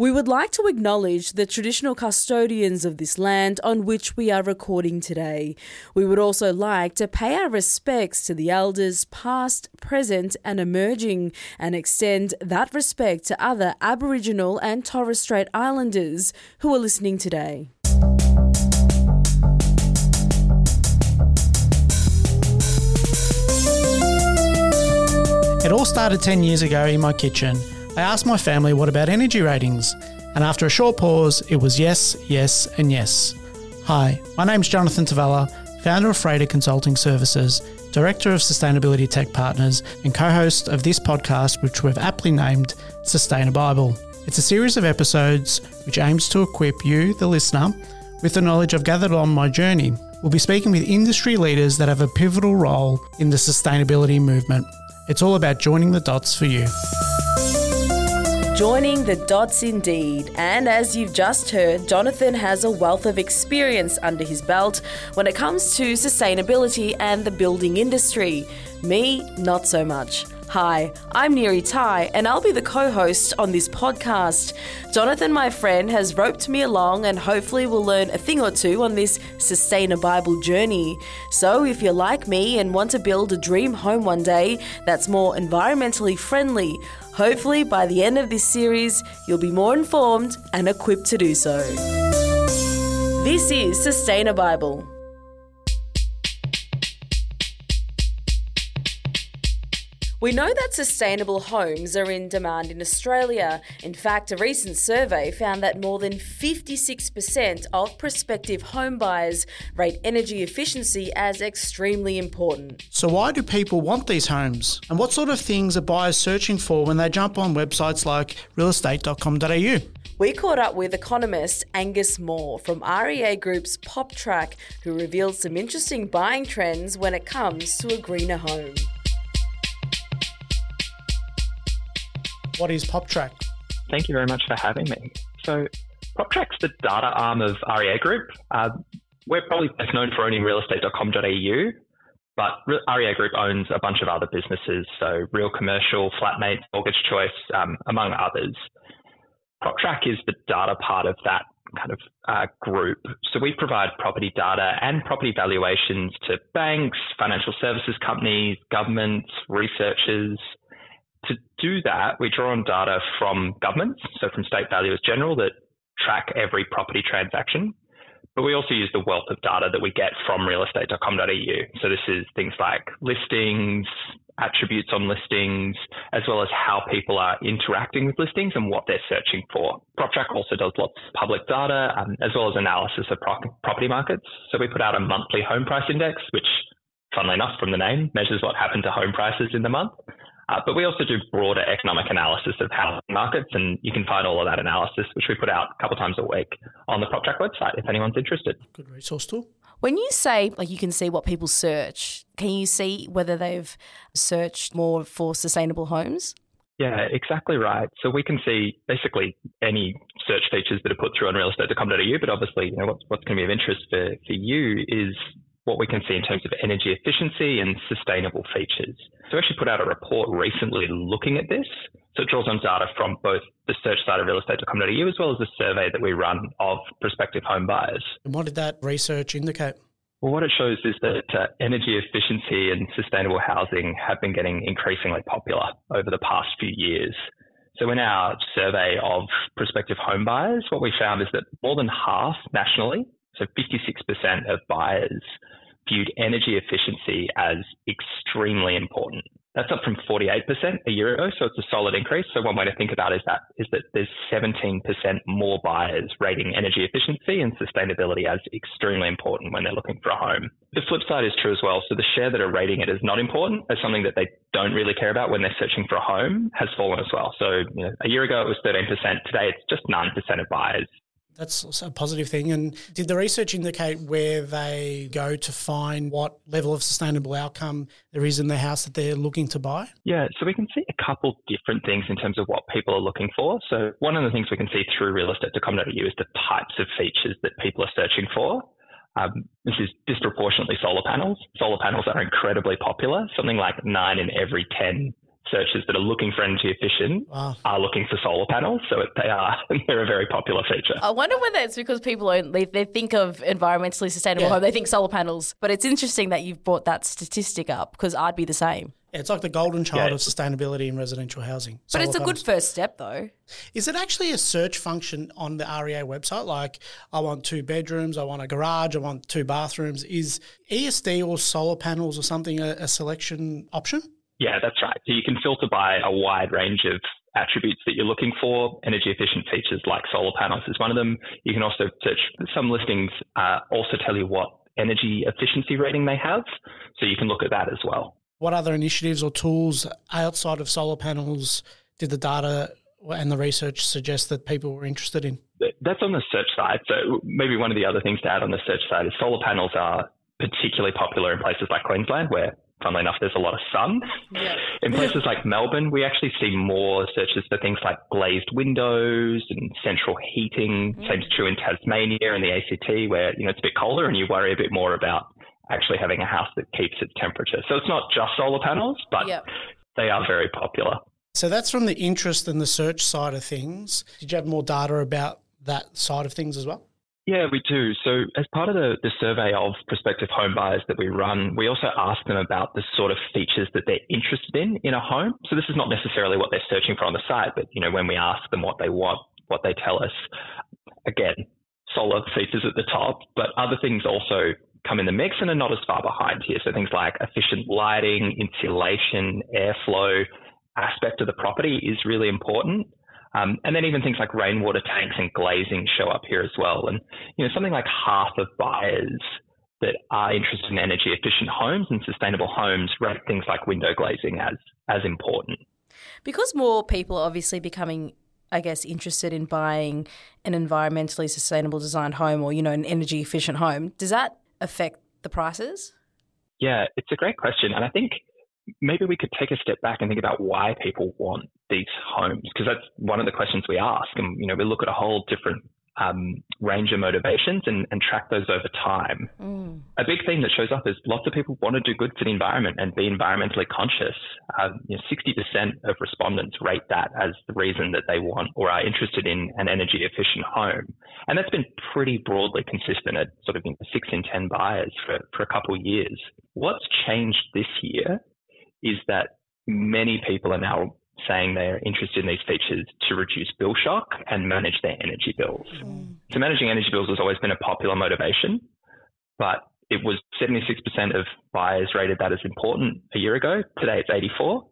We would like to acknowledge the traditional custodians of this land on which we are recording today. We would also like to pay our respects to the elders past, present, and emerging, and extend that respect to other Aboriginal and Torres Strait Islanders who are listening today. It all started 10 years ago in my kitchen. I asked my family what about energy ratings, and after a short pause, it was yes, yes, and yes. Hi, my name's Jonathan Tavella, founder of Frater Consulting Services, director of Sustainability Tech Partners, and co host of this podcast, which we've aptly named Sustainabible. It's a series of episodes which aims to equip you, the listener, with the knowledge I've gathered on my journey. We'll be speaking with industry leaders that have a pivotal role in the sustainability movement. It's all about joining the dots for you. Joining the dots indeed. And as you've just heard, Jonathan has a wealth of experience under his belt when it comes to sustainability and the building industry. Me, not so much. Hi, I'm Neri Tai, and I'll be the co host on this podcast. Jonathan, my friend, has roped me along, and hopefully, we'll learn a thing or two on this Sustainabible journey. So, if you're like me and want to build a dream home one day that's more environmentally friendly, hopefully, by the end of this series, you'll be more informed and equipped to do so. This is Sustainabible. We know that sustainable homes are in demand in Australia. In fact, a recent survey found that more than 56% of prospective home buyers rate energy efficiency as extremely important. So, why do people want these homes? And what sort of things are buyers searching for when they jump on websites like realestate.com.au? We caught up with economist Angus Moore from REA Group's PropTrack, who revealed some interesting buying trends when it comes to a greener home. What is PropTrack? Thank you very much for having me. So, PropTrack's the data arm of REA Group. Uh, we're probably best known for owning realestate.com.au, but REA Group owns a bunch of other businesses, so Real Commercial, Flatmates, Mortgage Choice, um, among others. PropTrack is the data part of that kind of uh, group. So we provide property data and property valuations to banks, financial services companies, governments, researchers, do that, we draw on data from governments, so from state valuers general that track every property transaction. But we also use the wealth of data that we get from realestate.com.au. So this is things like listings, attributes on listings, as well as how people are interacting with listings and what they're searching for. PropTrack also does lots of public data, um, as well as analysis of pro- property markets. So we put out a monthly home price index, which, funnily enough, from the name, measures what happened to home prices in the month. Uh, but we also do broader economic analysis of housing markets, and you can find all of that analysis, which we put out a couple times a week on the PropTrack website if anyone's interested. Good resource tool. When you say like you can see what people search, can you see whether they've searched more for sustainable homes? Yeah, exactly right. So we can see basically any search features that are put through on realestate.com.au, but obviously, you know, what's, what's going to be of interest for, for you is what we can see in terms of energy efficiency and sustainable features. So we actually put out a report recently looking at this. So it draws on data from both the search site of realestate.com.au as well as the survey that we run of prospective home buyers. And what did that research indicate? Well, what it shows is that uh, energy efficiency and sustainable housing have been getting increasingly popular over the past few years. So in our survey of prospective home buyers, what we found is that more than half nationally, so 56% of buyers viewed energy efficiency as extremely important. That's up from 48% a year ago, so it's a solid increase. So one way to think about is that is that there's 17% more buyers rating energy efficiency and sustainability as extremely important when they're looking for a home. The flip side is true as well. So the share that are rating it as not important as something that they don't really care about when they're searching for a home has fallen as well. So you know, a year ago it was 13%. Today it's just 9% of buyers that's a positive thing. And did the research indicate where they go to find what level of sustainable outcome there is in the house that they're looking to buy? Yeah, so we can see a couple different things in terms of what people are looking for. So one of the things we can see through realestate.com.au is the types of features that people are searching for. Um, this is disproportionately solar panels. Solar panels are incredibly popular. Something like nine in every 10 searches that are looking for energy efficient Wow. are looking for solar panels. So it, they are they're a very popular feature. I wonder whether it's because people only they think of environmentally sustainable Yeah. home, they think solar panels. But it's interesting that you've brought that statistic up because I'd be the same. Yeah, it's like the golden child Yeah. of sustainability in residential housing. But it's a Solar good first step, though. Is it actually a search function on the REA website? Like, I want two bedrooms, I want a garage, I want two bathrooms. Is ESD or solar panels or something a, a selection option? Yeah, that's right. So you can filter by a wide range of attributes that you're looking for. Energy efficient features like solar panels is one of them. You can also search, some listings uh, also tell you what energy efficiency rating they have. So you can look at that as well. What other initiatives or tools outside of solar panels did the data and the research suggest that people were interested in? That's on the search side. So maybe one of the other things to add on the search side is solar panels are particularly popular in places like Queensland where funnily enough, there's a lot of sun. Yeah. In places like Melbourne, we actually see more searches for things like glazed windows and central heating. Mm. Same's true in Tasmania and the ACT, where you know it's a bit colder and you worry a bit more about actually having a house that keeps its temperature. So it's not just solar panels, but Yep. they are very popular. So that's from the interest and the search side of things. Did you have more data about that side of things as well? Yeah, we do. So, as part of the, the survey of prospective home buyers that we run, we also ask them about the sort of features that they're interested in in a home. So, this is not necessarily what they're searching for on the site, but you know, when we ask them what they want, what they tell us, again, solar features at the top, but other things also come in the mix and are not as far behind here. So, things like efficient lighting, insulation, airflow aspect of the property is really important. Um, and then even things like rainwater tanks and glazing show up here as well. And you know, something like half of buyers that are interested in energy efficient homes and sustainable homes rate things like window glazing as as important. Because more people are obviously becoming, I guess, interested in buying an environmentally sustainable designed home or, you know, an energy efficient home, does that affect the prices? Yeah, it's a great question, and I think maybe we could take a step back and think about why people want these homes because that's one of the questions we ask, and you know, we look at a whole different um, range of motivations and, and track those over time. Mm. a big theme that shows up is lots of people want to do good for the environment and be environmentally conscious. Um, you know, 60% of respondents rate that as the reason that they want or are interested in an energy efficient home. And that's been pretty broadly consistent at sort of you know, six in 10 buyers for, for a couple of years. What's changed this year is that many people are now saying they're interested in these features to reduce bill shock and manage their energy bills. Mm. So managing energy bills has always been a popular motivation, but it was 76% of buyers rated that as important a year ago. Today it's 84.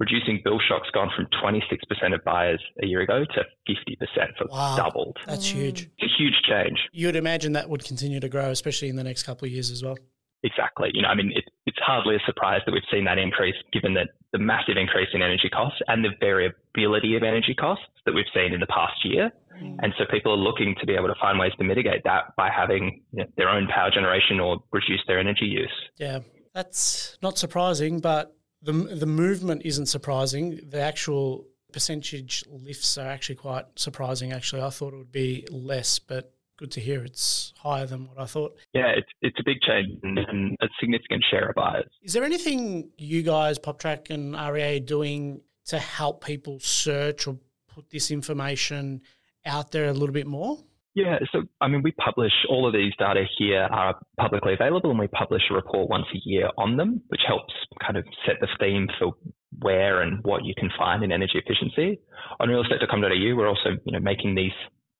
Reducing bill shock's gone from 26% of buyers a year ago to 50%, so Wow. it's doubled. That's mm. huge. It's a huge change. You'd imagine that would continue to grow, especially in the next couple of years as well. Exactly. You know, I mean, it, it's hardly a surprise that we've seen that increase given that the massive increase in energy costs and the variability of energy costs that we've seen in the past year. Mm. And so people are looking to be able to find ways to mitigate that by having you know, their own power generation or reduce their energy use. Yeah, that's not surprising, but the the movement isn't surprising. The actual percentage lifts are actually quite surprising. Actually, I thought it would be less, but good to hear it's higher than what I thought. Yeah, it's, it's a big change and, a significant share of buyers. Is there anything you guys, PropTrack and REA, are doing to help people search or put this information out there a little bit more? Yeah, so I mean, we publish all of these data here are publicly available, and we publish a report once a year on them, which helps kind of set the theme for where and what you can find in energy efficiency. On realestate.com.au, we're also you know making these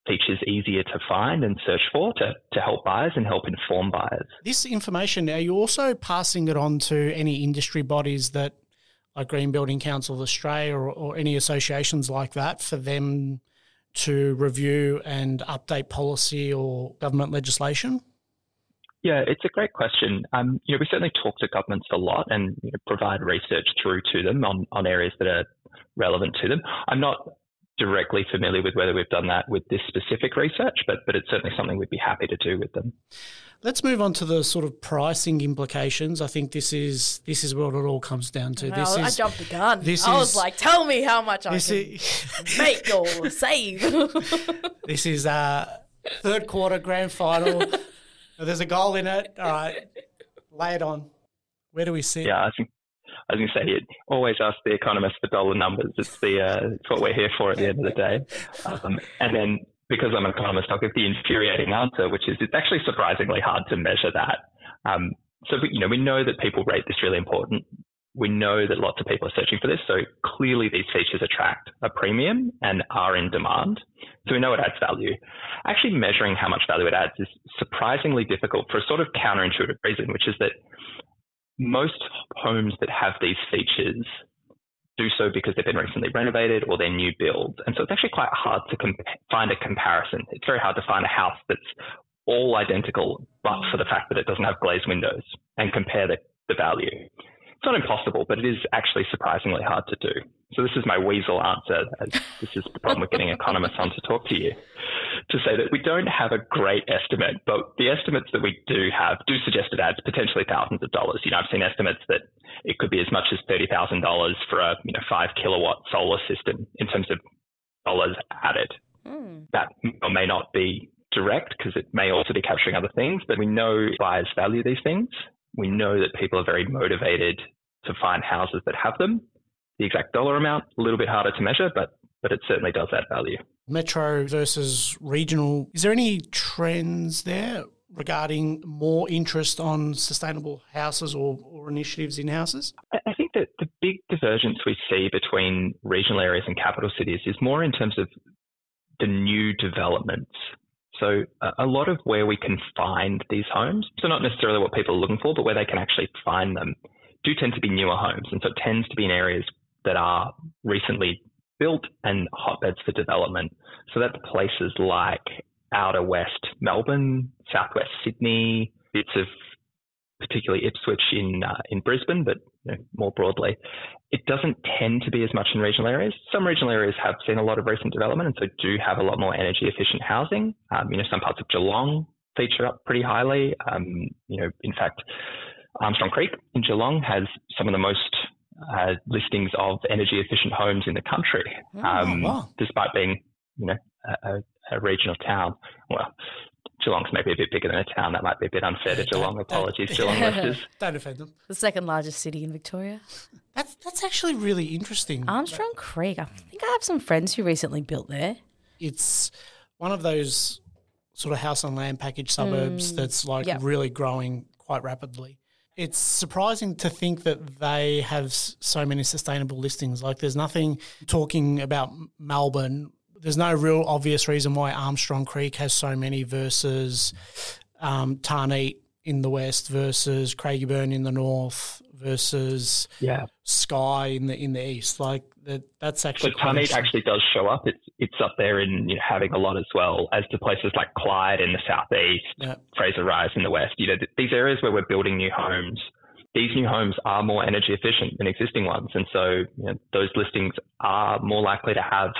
features easier to find and search for to, to help buyers and help inform buyers. This information, are you also passing it on to any industry bodies that, like Green Building Council of Australia or, or any associations like that, for them to review and update policy or government legislation? Yeah, it's a great question. Um, you know, we certainly talk to governments a lot and you know, provide research through to them on, on areas that are relevant to them. I'm not directly familiar with whether we've done that with this specific research, but but it's certainly something we'd be happy to do with them. Let's move on to the sort of pricing implications. I think this is this is what it all comes down to. This Well, I is jumped the gun. this I was like, tell me how much I this can is make or save. this is uh third quarter grand final. There's a goal in it. All right, lay it on. Where do we sit? Yeah, I think I was going to say, it always ask the economist for dollar numbers. It's the uh, it's what we're here for at the end of the day. Um, and then because I'm an economist, I'll give the infuriating answer, which is it's actually surprisingly hard to measure that. Um, so you know we know that people rate this really important. We know that lots of people are searching for this. So clearly these features attract a premium and are in demand. So we know it adds value. Actually measuring how much value it adds is surprisingly difficult for a sort of counterintuitive reason, which is that most homes that have these features do so because they've been recently renovated or they're new builds. And so it's actually quite hard to comp- find a comparison. It's very hard to find a house that's all identical, but mm. for the fact that it doesn't have glazed windows and compare the, the value. It's not impossible, but it is actually surprisingly hard to do. So this is my weasel answer. This is the problem with getting economists on to talk to you to say that we don't have a great estimate, but the estimates that we do have do suggest it adds potentially thousands of dollars. You know, I've seen estimates that it could be as much as thirty thousand dollars for a you know five kilowatt solar system in terms of dollars added. Mm. That may or may not be direct because it may also be capturing other things, but we know buyers value these things. We know that people are very motivated to find houses that have them. The exact dollar amount, a little bit harder to measure, but but it certainly does add value. Metro versus regional. Is there any trends there regarding more interest on sustainable houses or, or initiatives in houses? I think that the big divergence we see between regional areas and capital cities is more in terms of the new developments. So a lot of where we can find these homes, so not necessarily what people are looking for, but where they can actually find them, do tend to be newer homes. And so it tends to be in areas that are recently built and hotbeds for development. So that's places like outer west Melbourne, southwest Sydney, bits of particularly Ipswich in uh, in Brisbane, but you know, more broadly, it doesn't tend to be as much in regional areas. Some regional areas have seen a lot of recent development, and so do have a lot more energy efficient housing. Um, you know, some parts of Geelong feature up pretty highly. Um, you know, in fact, Armstrong Creek in Geelong has some of the most uh, listings of energy efficient homes in the country, oh, um, wow. despite being, you know, a, a, regional town. Well, Geelong's maybe a bit bigger than a town. That might be a bit unfair to Geelong. Apologies, Geelong listeners. Don't offend them. The second largest city in Victoria. That's that's actually really interesting. Armstrong Creek. I think I have some friends who recently built there. It's one of those sort of house and land package suburbs mm, that's like yep. really growing quite rapidly it's surprising to think that they have so many sustainable listings. Like, there's nothing talking about Melbourne. There's no real obvious reason why Armstrong Creek has so many versus um, Tarneit in the west versus Craigieburn in the north versus yeah. Skye in the in the east. Like that, that's actually. So Tarneit actually does show up. It's it's up there in you know, having a lot as well as to places like Clyde in the southeast, yeah. Fraser Rise in the west. You know, th- these areas where we're building new homes. These new homes are more energy efficient than existing ones, and so you know, those listings are more likely to have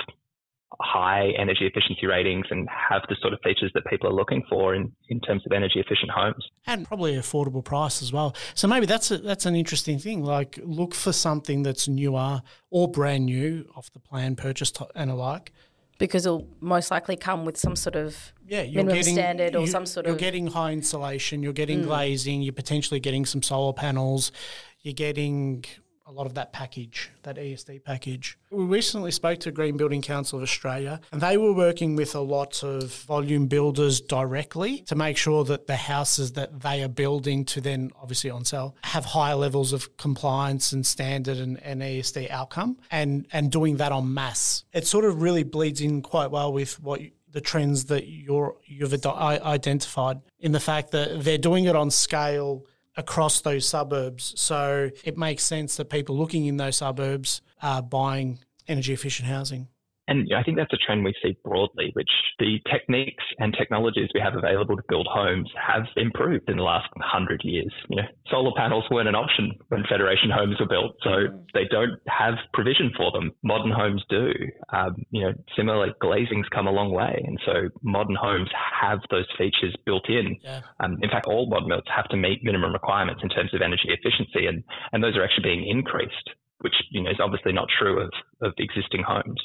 high energy efficiency ratings and have the sort of features that people are looking for in, in terms of energy efficient homes. And probably affordable price as well. So maybe that's a, that's an interesting thing. Like look for something that's newer or brand new off the plan purchase and alike. Because it'll most likely come with some sort of yeah, you're minimum getting, standard or you, some sort you're of. You're getting high insulation, you're getting mm. glazing, you're potentially getting some solar panels, you're getting a lot of that package, that ESD package. We recently spoke to Green Building Council of Australia, and they were working with a lot of volume builders directly to make sure that the houses that they are building to then obviously on sale have higher levels of compliance and standard and, and ESD outcome, and and doing that on mass. It sort of really bleeds in quite well with what. You, the trends that you're, you've identified in the fact that they're doing it on scale across those suburbs. So it makes sense that people looking in those suburbs are buying energy efficient housing. And I think that's a trend we see broadly, which the techniques and technologies we have available to build homes have improved in the last hundred years. You know, solar panels weren't an option when Federation homes were built, so mm. they don't have provision for them. Modern homes do. Um, you know, similarly, glazing's come a long way, and so modern homes have those features built in. Yeah. Um, in fact, all modern builds have to meet minimum requirements in terms of energy efficiency, and and those are actually being increased which you know is obviously not true of, of existing homes.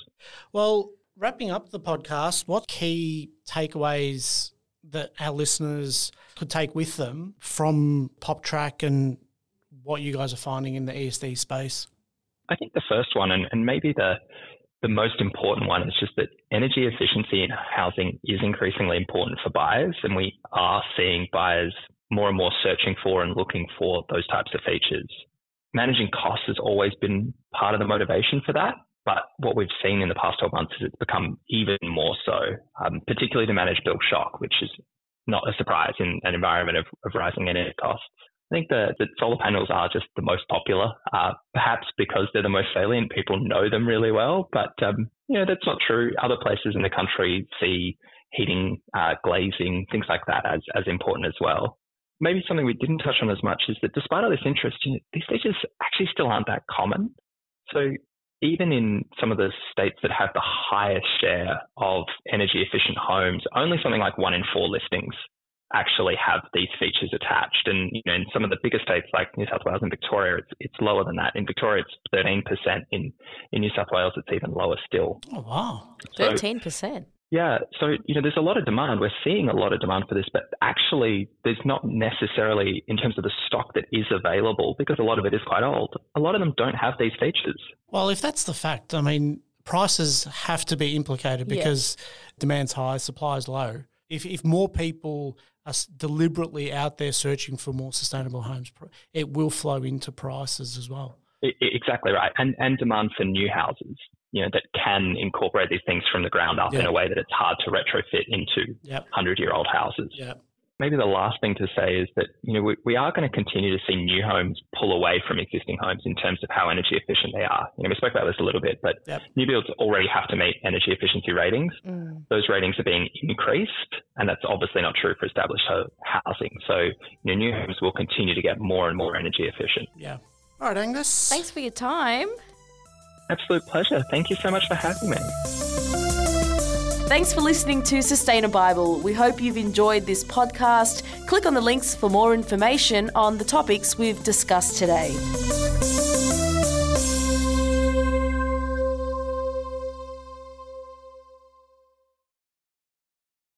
Well, wrapping up the podcast, what key takeaways that our listeners could take with them from PropTrack and what you guys are finding in the ESD space? I think the first one, and, and maybe the the most important one, is just that energy efficiency in housing is increasingly important for buyers, and we are seeing buyers more and more searching for and looking for those types of features. Managing costs has always been part of the motivation for that, but what we've seen in the past 12 months is it's become even more so, um, particularly to manage bill shock, which is not a surprise in an environment of, of rising energy costs. I think the, the solar panels are just the most popular, uh, perhaps because they're the most salient. People know them really well, but um, that's not true. Other places in the country see heating, uh, glazing, things like that as as important as well. Maybe something we didn't touch on as much is that despite all this interest, you know, these features actually still aren't that common. So even in some of the states that have the highest share of energy efficient homes, only something like one in four listings actually have these features attached. And you know, in some of the bigger states like New South Wales and Victoria, it's, it's lower than that. In Victoria, it's 13%. In, in New South Wales, it's even lower still. Oh, wow. 13%. Yeah, so you know, there's a lot of demand. We're seeing a lot of demand for this, but actually, there's not necessarily in terms of the stock that is available because a lot of it is quite old. A lot of them don't have these features. Well, if that's the fact, I mean, prices have to be implicated because yeah. demand's high, supply is low. If if more people are deliberately out there searching for more sustainable homes, it will flow into prices as well. Exactly right, and and demand for new houses, you know, that can incorporate these things from the ground up yep. in a way that it's hard to retrofit into hundred year old houses. Yep maybe the last thing to say is that you know we, we are going to continue to see new homes pull away from existing homes in terms of how energy efficient they are. You know, we spoke about this a little bit, but yep. new builds already have to meet energy efficiency ratings. Mm. Those ratings are being increased, and that's obviously not true for established housing. So you know, new homes will continue to get more and more energy efficient. Yeah. All right, Angus. Thanks for your time. Absolute pleasure. Thank you so much for having me. Thanks for listening to Sustainabible. We hope you've enjoyed this podcast. Click on the links for more information on the topics we've discussed today.